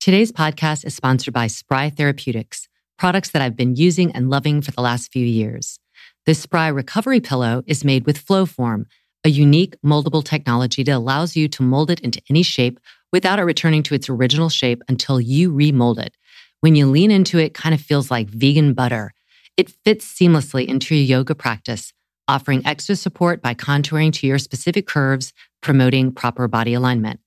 Today's podcast is sponsored by Spry Therapeutics, products that I've been using and loving for the last few years. This Spry recovery pillow is made with Flowform, a unique moldable technology that allows you to mold it into any shape without it returning to its original shape until you remold it. When you lean into it, kind of feels like vegan butter. It fits seamlessly into your yoga practice, offering extra support by contouring to your specific curves, promoting proper body alignment.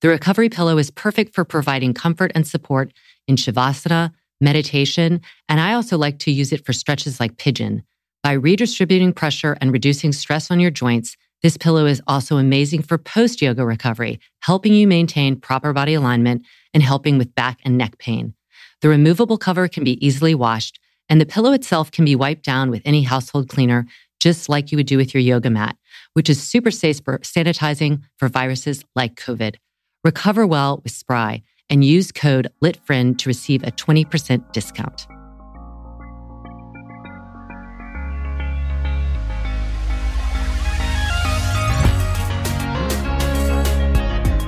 The recovery pillow is perfect for providing comfort and support in Shavasana, meditation, and I also like to use it for stretches like pigeon. By redistributing pressure and reducing stress on your joints, this pillow is also amazing for post yoga recovery, helping you maintain proper body alignment and helping with back and neck pain. The removable cover can be easily washed, and the pillow itself can be wiped down with any household cleaner, just like you would do with your yoga mat, which is super safe for sanitizing for viruses like COVID. Recover well with Spry and use code LITFRIEND to receive a 20% discount.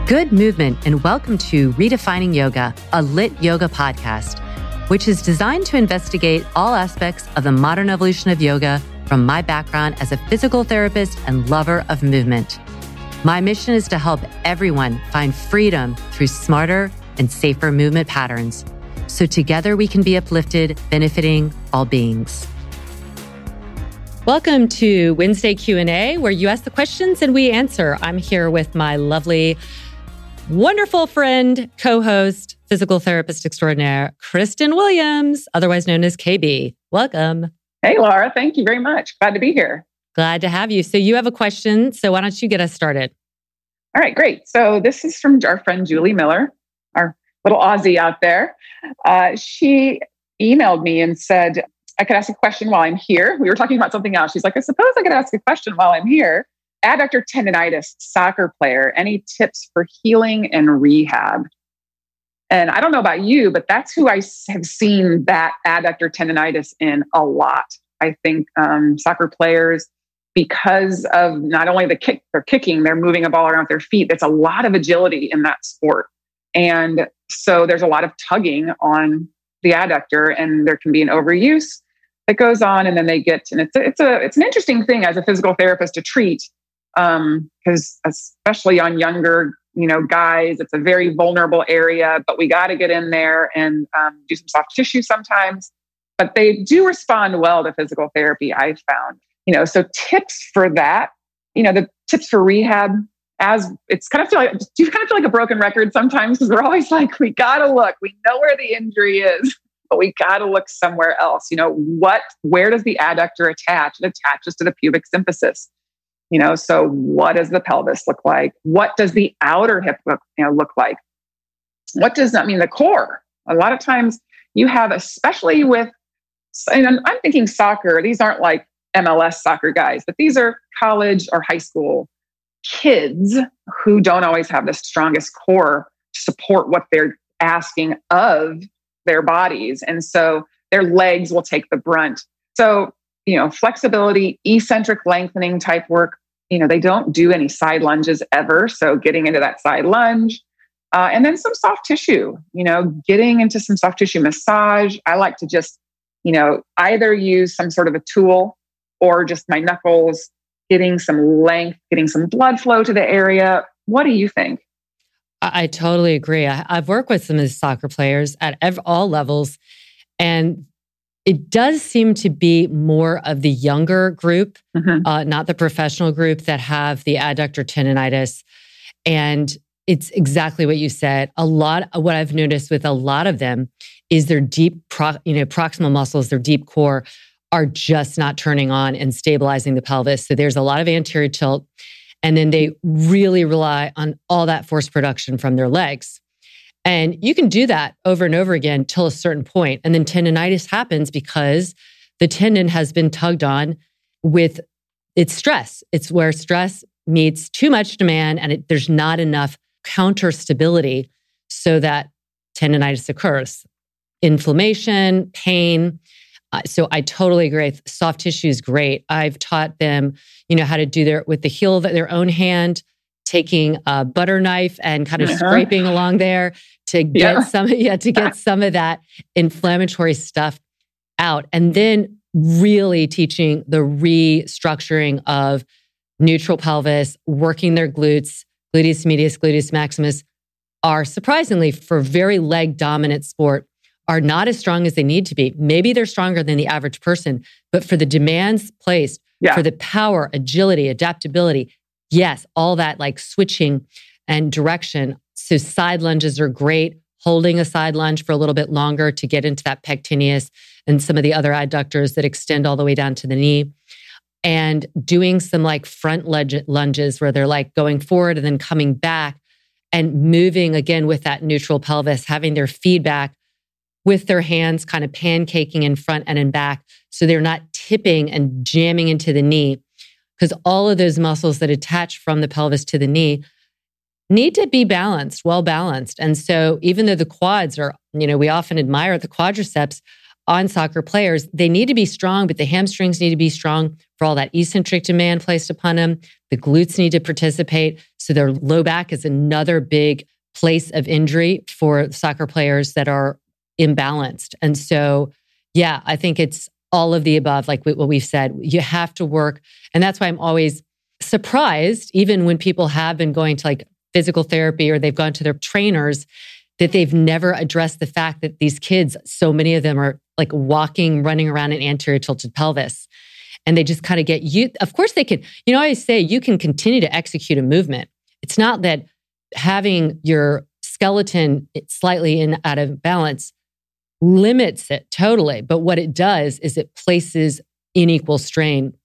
Good movement, and welcome to Redefining Yoga, a lit yoga podcast, which is designed to investigate all aspects of the modern evolution of yoga from my background as a physical therapist and lover of movement. My mission is to help everyone find freedom through smarter and safer movement patterns so together we can be uplifted, benefiting all beings. Welcome to Wednesday Q&A where you ask the questions and we answer. I'm here with my lovely wonderful friend, co-host, physical therapist extraordinaire, Kristen Williams, otherwise known as KB. Welcome. Hey, Laura. Thank you very much. Glad to be here. Glad to have you. So you have a question. So why don't you get us started? All right, great. So this is from our friend Julie Miller, our little Aussie out there. Uh, she emailed me and said, I could ask a question while I'm here. We were talking about something else. She's like, I suppose I could ask a question while I'm here. Adductor tendonitis, soccer player, any tips for healing and rehab? And I don't know about you, but that's who I have seen that adductor tendonitis in a lot. I think um, soccer players, because of not only the kick they're kicking, they're moving a ball around with their feet. There's a lot of agility in that sport. And so there's a lot of tugging on the adductor, and there can be an overuse that goes on, and then they get and it's a, it's a it's an interesting thing as a physical therapist to treat because um, especially on younger you know guys it's a very vulnerable area but we got to get in there and um, do some soft tissue sometimes but they do respond well to physical therapy i've found you know so tips for that you know the tips for rehab as it's kind of feel like do you kind of feel like a broken record sometimes because we're always like we gotta look we know where the injury is but we gotta look somewhere else you know what where does the adductor attach it attaches to the pubic symphysis you know, so what does the pelvis look like? What does the outer hip look, you know, look like? What does that mean? The core. A lot of times you have, especially with, and I'm thinking soccer, these aren't like MLS soccer guys, but these are college or high school kids who don't always have the strongest core to support what they're asking of their bodies. And so their legs will take the brunt. So, you know, flexibility, eccentric lengthening type work, you know, they don't do any side lunges ever. So getting into that side lunge. Uh, and then some soft tissue, you know, getting into some soft tissue massage. I like to just you know, either use some sort of a tool or just my knuckles, getting some length, getting some blood flow to the area. What do you think? I, I totally agree. I, have worked with some of the soccer players at ev- all levels, and it does seem to be more of the younger group, mm-hmm. uh, not the professional group that have the adductor tendonitis. And it's exactly what you said. A lot of what I've noticed with a lot of them is their deep, pro, you know, proximal muscles, their deep core are just not turning on and stabilizing the pelvis. So there's a lot of anterior tilt. And then they really rely on all that force production from their legs. And you can do that over and over again till a certain point. And then tendonitis happens because the tendon has been tugged on with its stress. It's where stress meets too much demand and it, there's not enough counter stability so that tendonitis occurs. Inflammation, pain, so I totally agree. Soft tissue is great. I've taught them, you know, how to do their with the heel of their own hand, taking a butter knife and kind of uh-huh. scraping along there to get yeah. some, yeah, to get some of that inflammatory stuff out, and then really teaching the restructuring of neutral pelvis, working their glutes, gluteus medius, gluteus maximus, are surprisingly for very leg dominant sport are not as strong as they need to be. Maybe they're stronger than the average person, but for the demands placed, yeah. for the power, agility, adaptability, yes, all that like switching and direction. So side lunges are great. Holding a side lunge for a little bit longer to get into that pectineus and some of the other adductors that extend all the way down to the knee. And doing some like front lunges where they're like going forward and then coming back and moving again with that neutral pelvis, having their feedback with their hands kind of pancaking in front and in back. So they're not tipping and jamming into the knee because all of those muscles that attach from the pelvis to the knee need to be balanced, well balanced. And so even though the quads are, you know, we often admire the quadriceps on soccer players, they need to be strong, but the hamstrings need to be strong for all that eccentric demand placed upon them. The glutes need to participate. So their low back is another big place of injury for soccer players that are imbalanced. And so, yeah, I think it's all of the above, like what we've said. You have to work. And that's why I'm always surprised, even when people have been going to like physical therapy or they've gone to their trainers, that they've never addressed the fact that these kids, so many of them are like walking, running around an anterior tilted pelvis. And they just kind of get you. Of course, they can, you know, I say you can continue to execute a movement. It's not that having your skeleton slightly in out of balance limits it totally. But what it does is it places unequal strain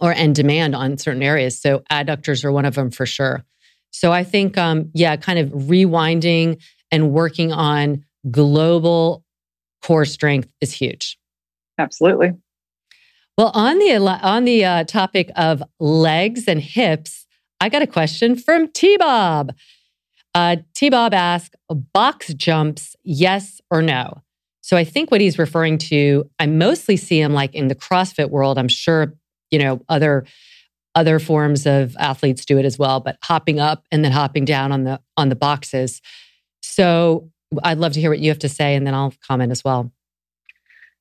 or and demand on certain areas. So adductors are one of them for sure. So I think, um, yeah, kind of rewinding and working on global core strength is huge. Absolutely. Well, on the on the uh, topic of legs and hips, I got a question from T Bob. Uh, T Bob asked, "Box jumps, yes or no?" So I think what he's referring to, I mostly see him like in the CrossFit world. I'm sure, you know, other other forms of athletes do it as well, but hopping up and then hopping down on the on the boxes. So I'd love to hear what you have to say and then I'll comment as well.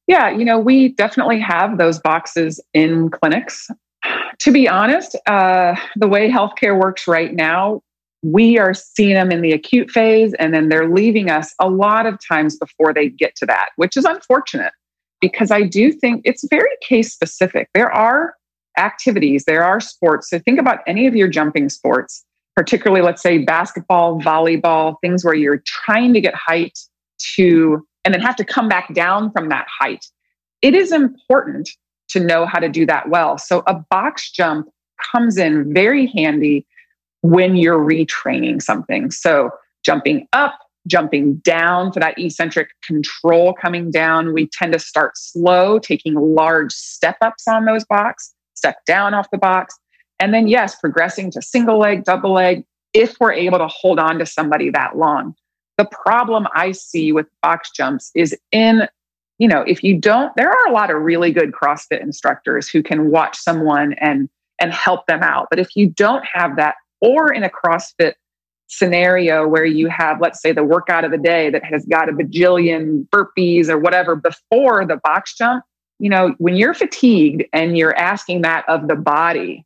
Yeah, you know, we definitely have those boxes in clinics. To be honest, uh, the way healthcare works right now, we are seeing them in the acute phase and then they're leaving us a lot of times before they get to that, which is unfortunate because I do think it's very case specific. There are activities, there are sports. So think about any of your jumping sports, particularly, let's say, basketball, volleyball, things where you're trying to get height to, and then have to come back down from that height. It is important to know how to do that well. So a box jump comes in very handy when you're retraining something. So jumping up, jumping down for that eccentric control coming down. We tend to start slow, taking large step ups on those box, step down off the box. And then, yes, progressing to single leg, double leg, if we're able to hold on to somebody that long. The problem I see with box jumps is in, you know, if you don't, there are a lot of really good CrossFit instructors who can watch someone and and help them out. But if you don't have that or in a CrossFit scenario where you have, let's say, the workout of the day that has got a bajillion burpees or whatever before the box jump, you know, when you're fatigued and you're asking that of the body,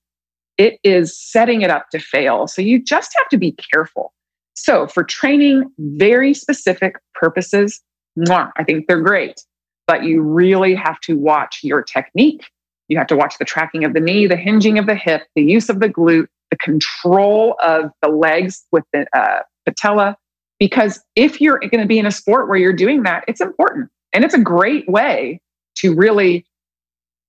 it is setting it up to fail. So you just have to be careful. So for training very specific purposes, I think they're great, but you really have to watch your technique. You have to watch the tracking of the knee, the hinging of the hip, the use of the glute, the control of the legs with the uh, patella. Because if you're going to be in a sport where you're doing that, it's important. And it's a great way to really,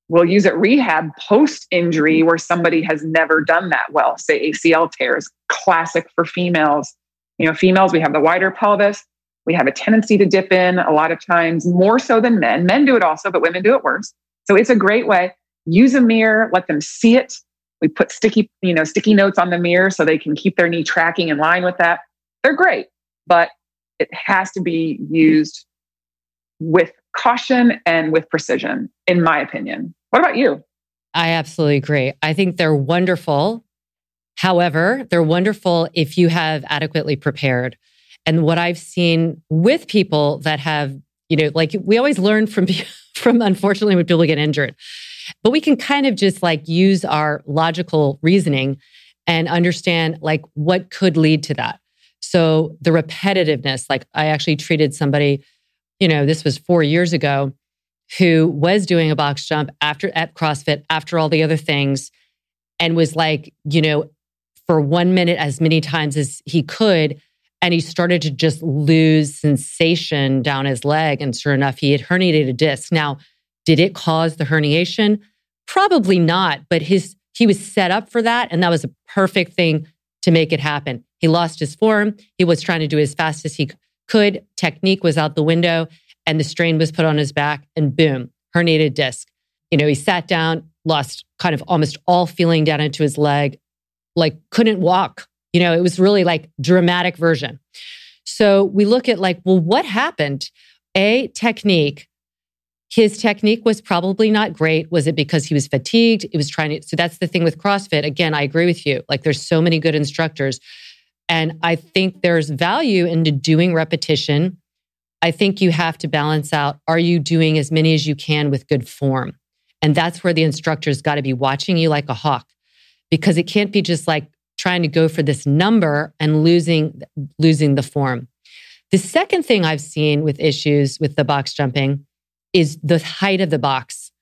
we'll use it rehab post injury where somebody has never done that well. Say ACL tears, classic for females. You know, females, we have the wider pelvis. We have a tendency to dip in a lot of times, more so than men. Men do it also, but women do it worse. So it's a great way. Use a mirror, let them see it, we put sticky, you know, sticky notes on the mirror so they can keep their knee tracking in line with that. They're great, but it has to be used with caution and with precision, in my opinion. What about you? I absolutely agree. I think they're wonderful. However, they're wonderful if you have adequately prepared. And what I've seen with people that have, you know, like we always learn from from unfortunately when people get injured. But we can kind of just like use our logical reasoning and understand like what could lead to that. So the repetitiveness, like I actually treated somebody, you know, this was four years ago, who was doing a box jump after at CrossFit after all the other things and was like, you know, for one minute as many times as he could. And he started to just lose sensation down his leg. And sure enough, he had herniated a disc. Now, did it cause the herniation? Probably not, but his he was set up for that and that was a perfect thing to make it happen. He lost his form. He was trying to do as fast as he could. Technique was out the window and the strain was put on his back and boom, herniated disc. You know, he sat down, lost kind of almost all feeling down into his leg, like couldn't walk. You know, it was really like dramatic version. So we look at like, well, what happened? A technique his technique was probably not great. Was it because he was fatigued? It was trying to. So that's the thing with CrossFit. Again, I agree with you. Like there's so many good instructors. And I think there's value into doing repetition. I think you have to balance out are you doing as many as you can with good form? And that's where the instructor's got to be watching you like a hawk because it can't be just like trying to go for this number and losing losing the form. The second thing I've seen with issues with the box jumping is the height of the box.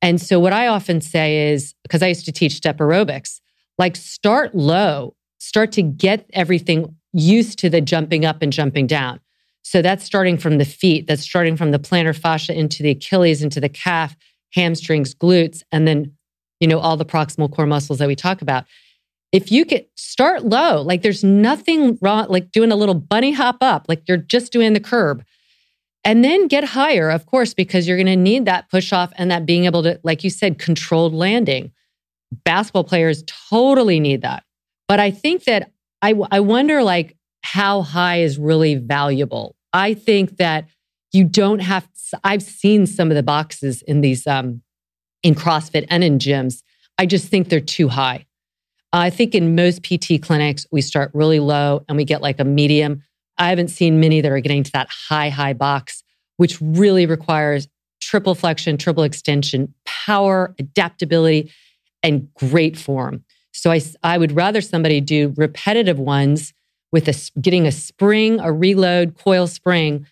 And so what I often say is because I used to teach step aerobics, like start low, start to get everything used to the jumping up and jumping down. So that's starting from the feet, that's starting from the plantar fascia into the Achilles, into the calf, hamstrings, glutes, and then, you know, all the proximal core muscles that we talk about. If you get start low, like there's nothing wrong, like doing a little bunny hop up, like you're just doing the curb and then get higher, of course, because you're going to need that push off and that being able to, like you said, controlled landing. Basketball players totally need that. But I think that I, I wonder like how high is really valuable. I think that you don't have, I've seen some of the boxes in these, um, in CrossFit and in gyms. I just think they're too high. I think in most PT clinics, we start really low and we get like a medium I haven't seen many that are getting to that high, high box, which really requires triple flexion, triple extension, power, adaptability, and great form. So I, I would rather somebody do repetitive ones with a, getting a spring, a reload coil spring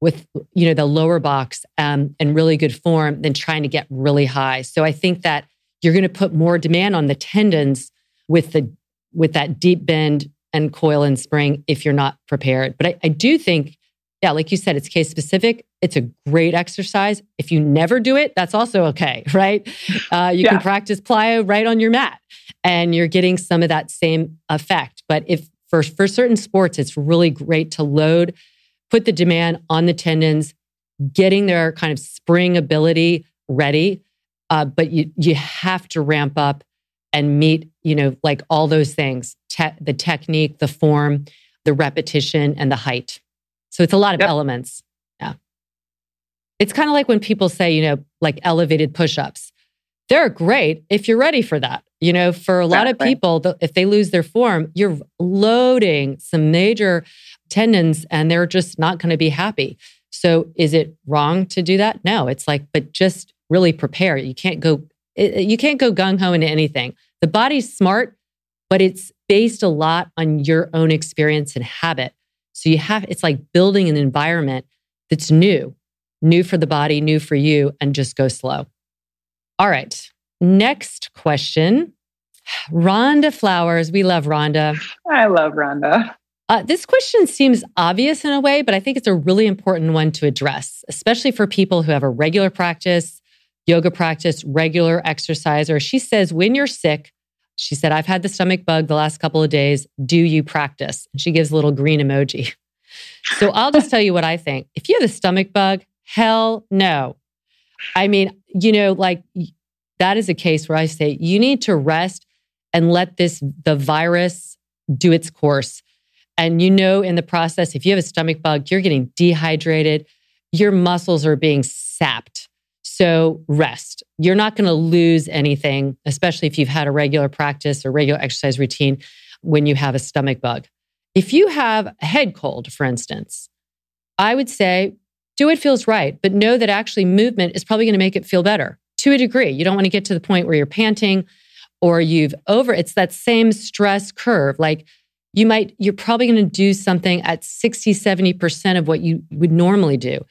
with you know the lower box um, and really good form than trying to get really high. So I think that you're going to put more demand on the tendons with the with that deep bend and coil and spring if you're not prepared. But I, I do think, yeah, like you said, it's case specific. It's a great exercise. If you never do it, that's also okay, right? Uh, you yeah. can practice plyo right on your mat and you're getting some of that same effect. But if for, for certain sports, it's really great to load, put the demand on the tendons, getting their kind of spring ability ready. Uh, but you you have to ramp up and meet, you know, like all those things te- the technique, the form, the repetition, and the height. So it's a lot of yep. elements. Yeah. It's kind of like when people say, you know, like elevated push ups. they're great if you're ready for that. You know, for a lot of people, if they lose their form, you're loading some major tendons and they're just not going to be happy. So is it wrong to do that? No, it's like, but just really prepare. You can't go, you can't go gung ho into anything. The body's smart, but it's based a lot on your own experience and habit. So you have, it's like building an environment that's new, new for the body, new for you, and just go slow. All right. Next question. Rhonda Flowers. We love Rhonda. I love Rhonda. Uh, this question seems obvious in a way, but I think it's a really important one to address, especially for people who have a regular practice, yoga practice, regular exercise. Or She says, when you're sick, she said, I've had the stomach bug the last couple of days. Do you practice? And she gives a little green emoji. So I'll just tell you what I think. If you have a stomach bug, hell no. I mean, you know, like that is a case where I say you need to rest and let this, the virus do its course. And you know, in the process, if you have a stomach bug, you're getting dehydrated, your muscles are being sapped. So rest. You're not going to lose anything, especially if you've had a regular practice or regular exercise routine when you have a stomach bug. If you have a head cold, for instance, I would say do what feels right, but know that actually movement is probably going to make it feel better to a degree. You don't want to get to the point where you're panting or you've over, it's that same stress curve. Like you might, you're probably going to do something at 60, 70% of what you would normally do.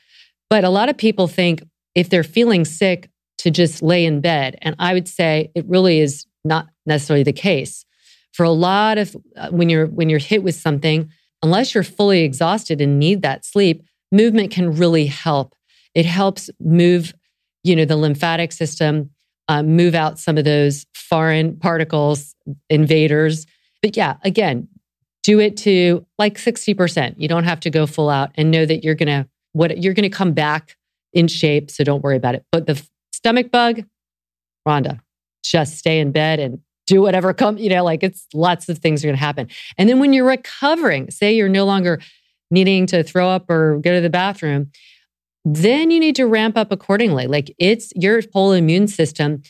But a lot of people think if they're feeling sick to just lay in bed. And I would say it really is not necessarily the case. For a lot of uh, when you're when you're hit with something, unless you're fully exhausted and need that sleep, movement can really help. It helps move, you know, the lymphatic system, uh, move out some of those foreign particles, invaders. But yeah, again, do it to like 60%. You don't have to go full out and know that you're going to what you're going to come back in shape, so don't worry about it. But the stomach bug, Rhonda, just stay in bed and do whatever come, you know, like it's lots of things are going to happen. And then when you're recovering, say you're no longer needing to throw up or go to the bathroom, then you need to ramp up accordingly. Like it's your whole immune system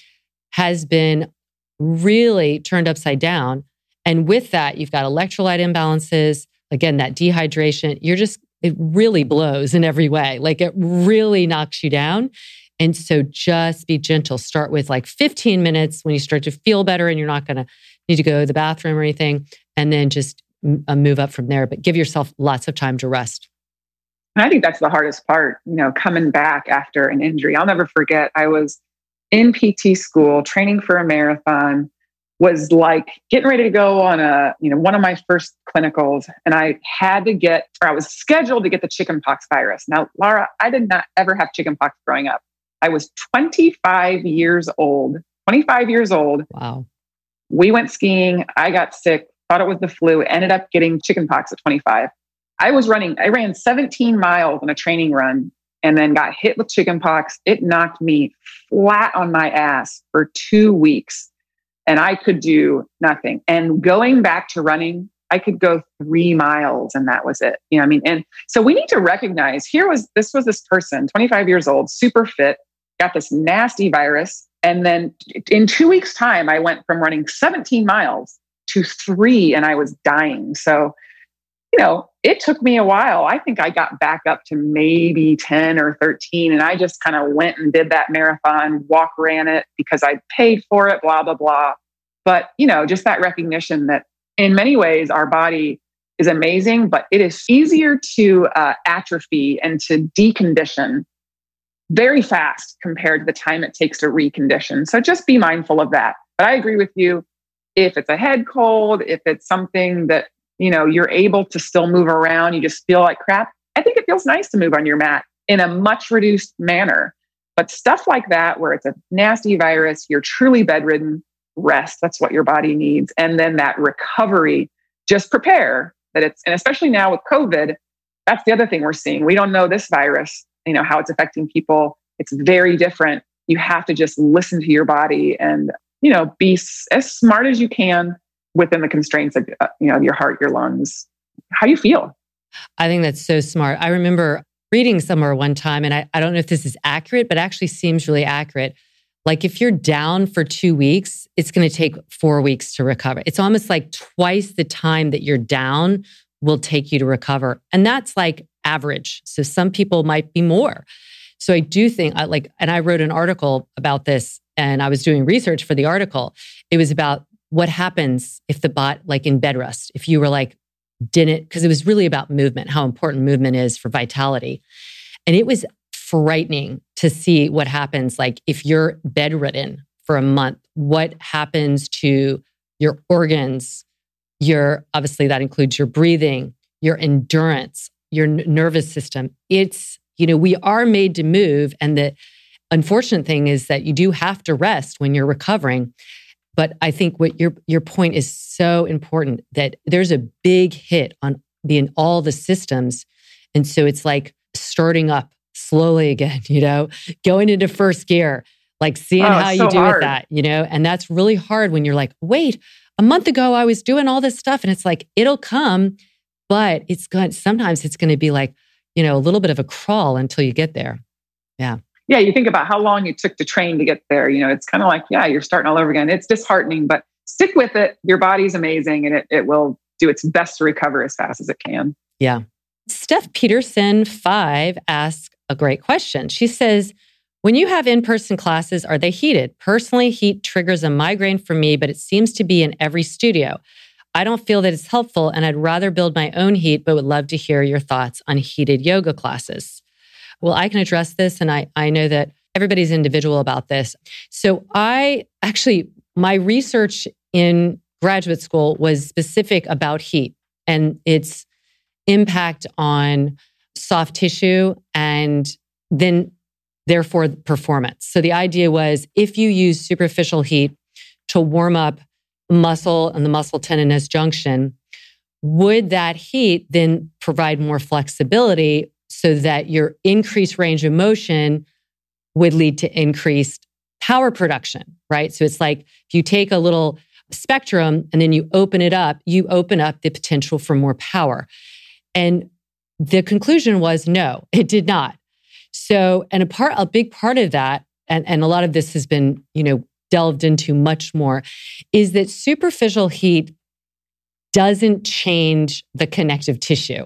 has been really turned upside down. And with that, you've got electrolyte imbalances, again, that dehydration. You're just, it really blows in every way. Like it really knocks you down. And so just be gentle. Start with like 15 minutes when you start to feel better and you're not going to need to go to the bathroom or anything. And then just uh, move up from there, but give yourself lots of time to rest. And I think that's the hardest part, you know, coming back after an injury. I'll never forget, I was in PT school training for a marathon, was like getting ready to go on a, you know, one of my first clinicals. And I had to get, or I was scheduled to get the chickenpox virus. Now, Laura, I did not ever have chickenpox growing up. I was 25 years old, 25 years old. Wow. We went skiing. I got sick thought it was the flu, ended up getting chickenpox at 25. I was running, I ran 17 miles on a training run and then got hit with chickenpox. It knocked me flat on my ass for two weeks and I could do nothing. And going back to running, I could go three miles and that was it. You know, I mean, and so we need to recognize here was this was this person, 25 years old, super fit, got this nasty virus. And then in two weeks' time, I went from running 17 miles to three and I was dying. So, you know, it took me a while. I think I got back up to maybe 10 or 13. And I just kind of went and did that marathon, walk ran it because I paid for it, blah, blah, blah. But, you know, just that recognition that in many ways our body is amazing, but it is easier to uh, atrophy and to decondition very fast compared to the time it takes to recondition. So just be mindful of that. But I agree with you if it's a head cold, if it's something that, you know, you're able to still move around, you just feel like crap, I think it feels nice to move on your mat in a much reduced manner. But stuff like that, where it's a nasty virus, you're truly bedridden, rest. That's what your body needs. And then that recovery, just prepare that it's, and especially now with COVID, that's the other thing we're seeing. We don't know this virus, you know, how it's affecting people. It's very different. You have to just listen to your body and you know, be as smart as you can within the constraints of uh, you know your heart, your lungs. How you feel? I think that's so smart. I remember reading somewhere one time, and I, I don't know if this is accurate, but actually seems really accurate. Like if you're down for two weeks, it's going to take four weeks to recover. It's almost like twice the time that you're down will take you to recover. And that's like average. So some people might be more. So I do think like, and I wrote an article about this and I was doing research for the article. It was about what happens if the bot, like in bed rest, if you were like, didn't, because it was really about movement, how important movement is for vitality. And it was frightening to see what happens. Like if you're bedridden for a month, what happens to your organs? Your obviously that includes your breathing, your endurance, your n- nervous system. It's, you know, we are made to move. And the unfortunate thing is that you do have to rest when you're recovering. But I think what your your point is so important that there's a big hit on being all the systems. And so it's like starting up slowly again, you know, going into first gear, like seeing oh, how you so do hard. with that, you know, and that's really hard when you're like, wait, a month ago I was doing all this stuff and it's like, it'll come, but it's going, sometimes it's going to be like, you know, a little bit of a crawl until you get there. Yeah yeah, you think about how long it took to train to get there. You know, it's kind of like, yeah, you're starting all over again. It's disheartening, but stick with it. Your body's amazing and it, it will do its best to recover as fast as it can. Yeah. Steph Peterson, five, asks a great question. She says, when you have in person classes, are they heated? Personally, heat triggers a migraine for me, but it seems to be in every studio. I don't feel that it's helpful, and I'd rather build my own heat, but would love to hear your thoughts on heated yoga classes well, I can address this. And I, I know that everybody's individual about this. So I actually, my research in graduate school was specific about heat and its impact on soft tissue and then therefore performance. So the idea was if you use superficial heat to warm up muscle and the muscle tendinous junction, would that heat then provide more flexibility so that your increased range of motion would lead to increased power production, right? So it's like if you take a little spectrum and then you open it up, you open up the potential for more power. And the conclusion was no, it did not. So, and a part, a big part of that, and, and a lot of this has been, you know, delved into much more, is that superficial heat doesn't change the connective tissue.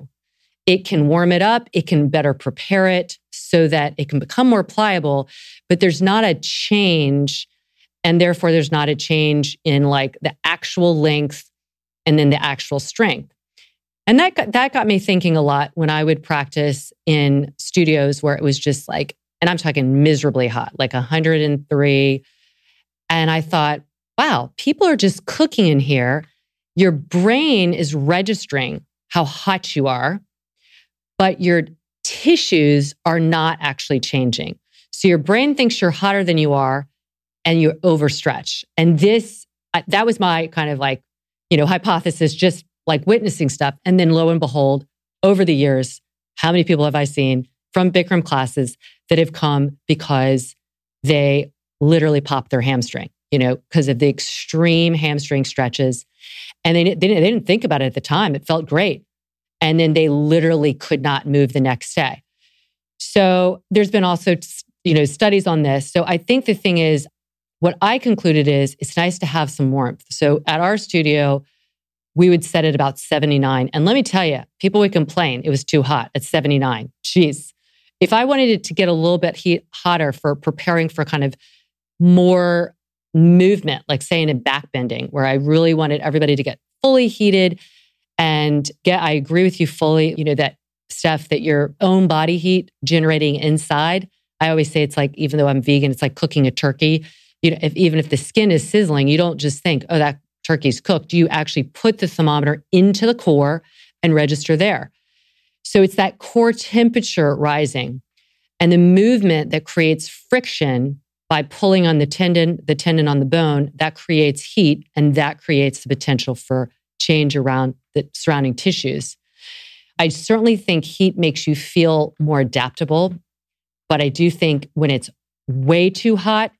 It can warm it up, it can better prepare it so that it can become more pliable, but there's not a change. And therefore, there's not a change in like the actual length and then the actual strength. And that got, that got me thinking a lot when I would practice in studios where it was just like, and I'm talking miserably hot, like 103. And I thought, wow, people are just cooking in here. Your brain is registering how hot you are but your tissues are not actually changing. So your brain thinks you're hotter than you are and you overstretch. And this, that was my kind of like, you know, hypothesis, just like witnessing stuff. And then lo and behold, over the years, how many people have I seen from Bikram classes that have come because they literally popped their hamstring, you know, because of the extreme hamstring stretches. And they, they, didn't, they didn't think about it at the time. It felt great and then they literally could not move the next day. So there's been also you know studies on this. So I think the thing is what I concluded is it's nice to have some warmth. So at our studio we would set it about 79 and let me tell you people would complain it was too hot at 79. Jeez. If I wanted it to get a little bit heat, hotter for preparing for kind of more movement, like say in a back bending, where I really wanted everybody to get fully heated and get, I agree with you fully, you know, that stuff that your own body heat generating inside. I always say it's like, even though I'm vegan, it's like cooking a turkey. You know, if, even if the skin is sizzling, you don't just think, oh, that turkey's cooked. You actually put the thermometer into the core and register there. So it's that core temperature rising and the movement that creates friction by pulling on the tendon, the tendon on the bone, that creates heat and that creates the potential for change around the surrounding tissues. I certainly think heat makes you feel more adaptable, but I do think when it's way too hot,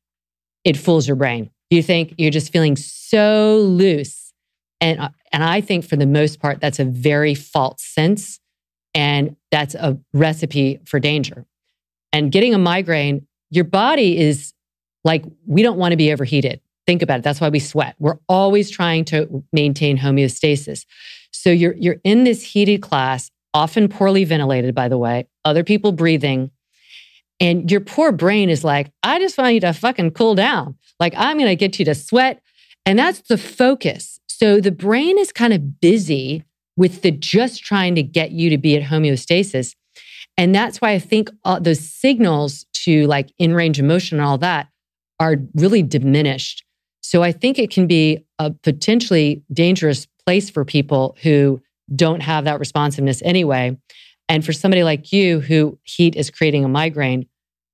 it fools your brain. You think you're just feeling so loose. And, uh, and I think for the most part, that's a very false sense. And that's a recipe for danger. And getting a migraine, your body is like we don't want to be overheated. Think about it. That's why we sweat. We're always trying to maintain homeostasis. So you're you're in this heated class, often poorly ventilated, by the way, other people breathing. And your poor brain is like, I just want you to fucking cool down. Like, I'm going to get you to sweat. And that's the focus. So the brain is kind of busy with the just trying to get you to be at homeostasis. And that's why I think all those signals to like in range emotion and all that are really diminished. So I think it can be a potentially dangerous place for people who don't have that responsiveness anyway. And for somebody like you who heat is creating a migraine,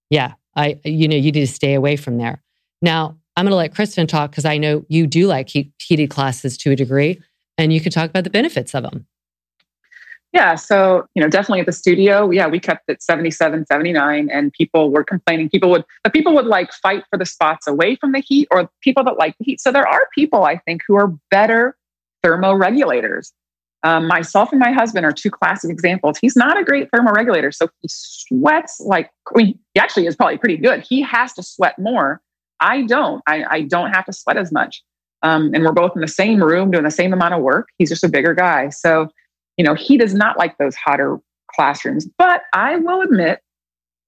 yeah, I you know, you need to stay away from there. Now, I'm going to let Kristen talk because I know you do like heat, heated classes to a degree, and you can talk about the benefits of them. Yeah, so you know, definitely at the studio, yeah, we kept it 77, 79, and people were complaining. People would, the people would like fight for the spots away from the heat, or people that like the heat. So there are people I think who are better thermoregulators. Um, myself and my husband are two classic examples. He's not a great thermoregulator, so he sweats like I mean, he actually is probably pretty good. He has to sweat more. I don't. I, I don't have to sweat as much. Um, and we're both in the same room doing the same amount of work. He's just a bigger guy, so you know he does not like those hotter classrooms. But I will admit,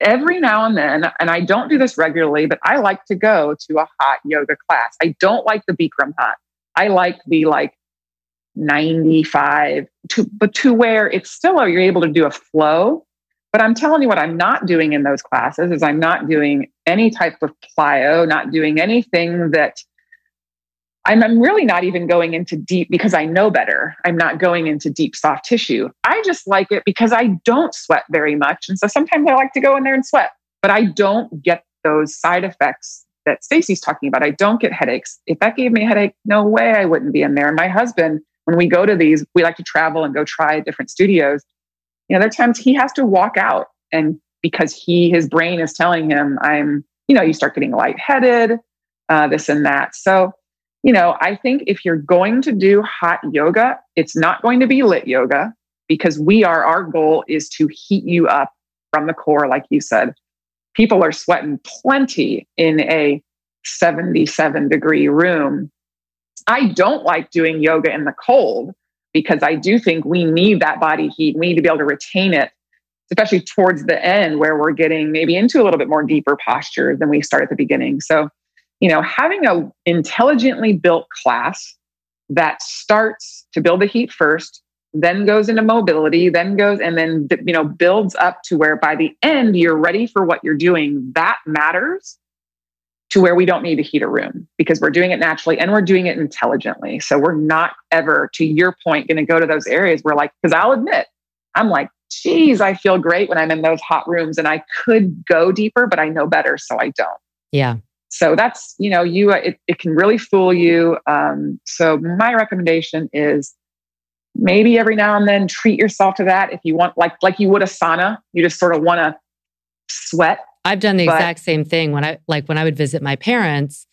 every now and then, and I don't do this regularly, but I like to go to a hot yoga class. I don't like the Bikram hot. I like the like 95 to but to where it's still oh, you're able to do a flow but i'm telling you what i'm not doing in those classes is i'm not doing any type of plyo not doing anything that I'm, I'm really not even going into deep because i know better i'm not going into deep soft tissue i just like it because i don't sweat very much and so sometimes i like to go in there and sweat but i don't get those side effects that Stacy's talking about. I don't get headaches. If that gave me a headache, no way I wouldn't be in there. And my husband when we go to these, we like to travel and go try different studios. You know, there are times he has to walk out and because he, his brain is telling him, I'm, you know, you start getting lightheaded, uh, this and that. So, you know, I think if you're going to do hot yoga, it's not going to be lit yoga because we are, our goal is to heat you up from the core, like you said. People are sweating plenty in a 77 degree room I don't like doing yoga in the cold because I do think we need that body heat. We need to be able to retain it, especially towards the end where we're getting maybe into a little bit more deeper posture than we start at the beginning. So, you know, having a intelligently built class that starts to build the heat first, then goes into mobility, then goes and then you know builds up to where by the end you're ready for what you're doing. That matters to where we don't need to heat a room because we're doing it naturally and we're doing it intelligently. So we're not ever, to your point, going to go to those areas where, like, because I'll admit, I'm like, geez, I feel great when I'm in those hot rooms and I could go deeper, but I know better, so I don't. Yeah. So that's, you know, you, it, it can really fool you. Um, so my recommendation is maybe every now and then treat yourself to that. If you want, like, like you would a sauna, you just sort of want to sweat I've done the but, exact same thing when I like when I would visit my parents.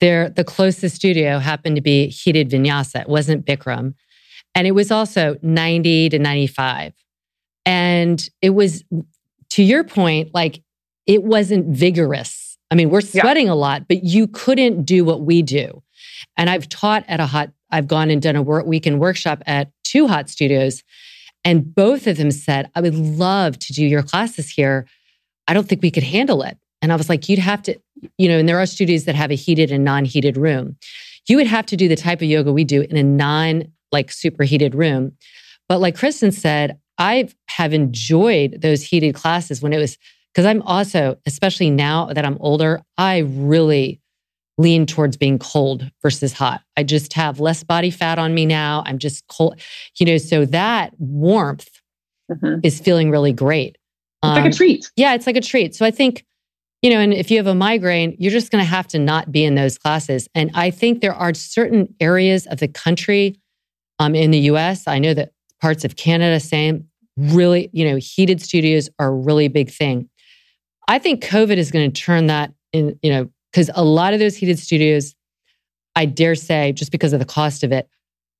There, the closest studio happened to be heated vinyasa. It wasn't Bikram, and it was also ninety to ninety-five, and it was to your point, like it wasn't vigorous. I mean, we're sweating yeah. a lot, but you couldn't do what we do. And I've taught at a hot. I've gone and done a work weekend workshop at two hot studios, and both of them said, "I would love to do your classes here." I don't think we could handle it. And I was like, you'd have to, you know, and there are studios that have a heated and non heated room. You would have to do the type of yoga we do in a non like superheated room. But like Kristen said, I have enjoyed those heated classes when it was because I'm also, especially now that I'm older, I really lean towards being cold versus hot. I just have less body fat on me now. I'm just cold, you know, so that warmth mm-hmm. is feeling really great. It's like a um, treat. Yeah, it's like a treat. So I think, you know, and if you have a migraine, you're just going to have to not be in those classes. And I think there are certain areas of the country um, in the US, I know that parts of Canada, same, really, you know, heated studios are a really big thing. I think COVID is going to turn that in, you know, because a lot of those heated studios, I dare say, just because of the cost of it,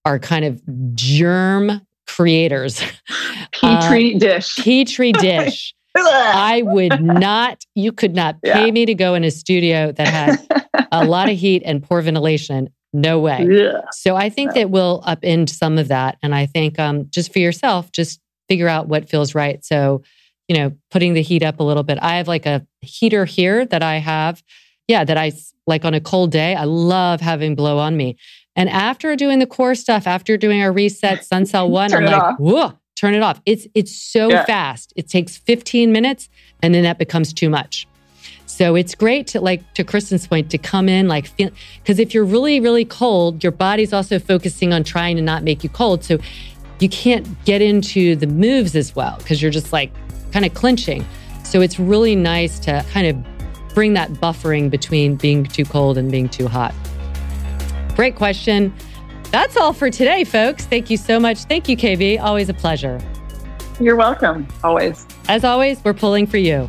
are kind of germ creators. Petri uh, dish. Petri dish. I would not, you could not pay yeah. me to go in a studio that had a lot of heat and poor ventilation. No way. Yeah. So I think that we'll upend some of that. And I think um, just for yourself, just figure out what feels right. So, you know, putting the heat up a little bit. I have like a heater here that I have. Yeah, that I like on a cold day. I love having blow on me. And after doing the core stuff, after doing our reset Suncell one, I'm like, whoa, turn it off. It's it's so yeah. fast. It takes 15 minutes and then that becomes too much. So it's great to like to Kristen's point to come in like feel because if you're really really cold, your body's also focusing on trying to not make you cold. So you can't get into the moves as well because you're just like kind of clinching. So it's really nice to kind of bring that buffering between being too cold and being too hot. Great question. That's all for today, folks. Thank you so much. Thank you, KB. Always a pleasure. You're welcome. Always. As always, we're pulling for you.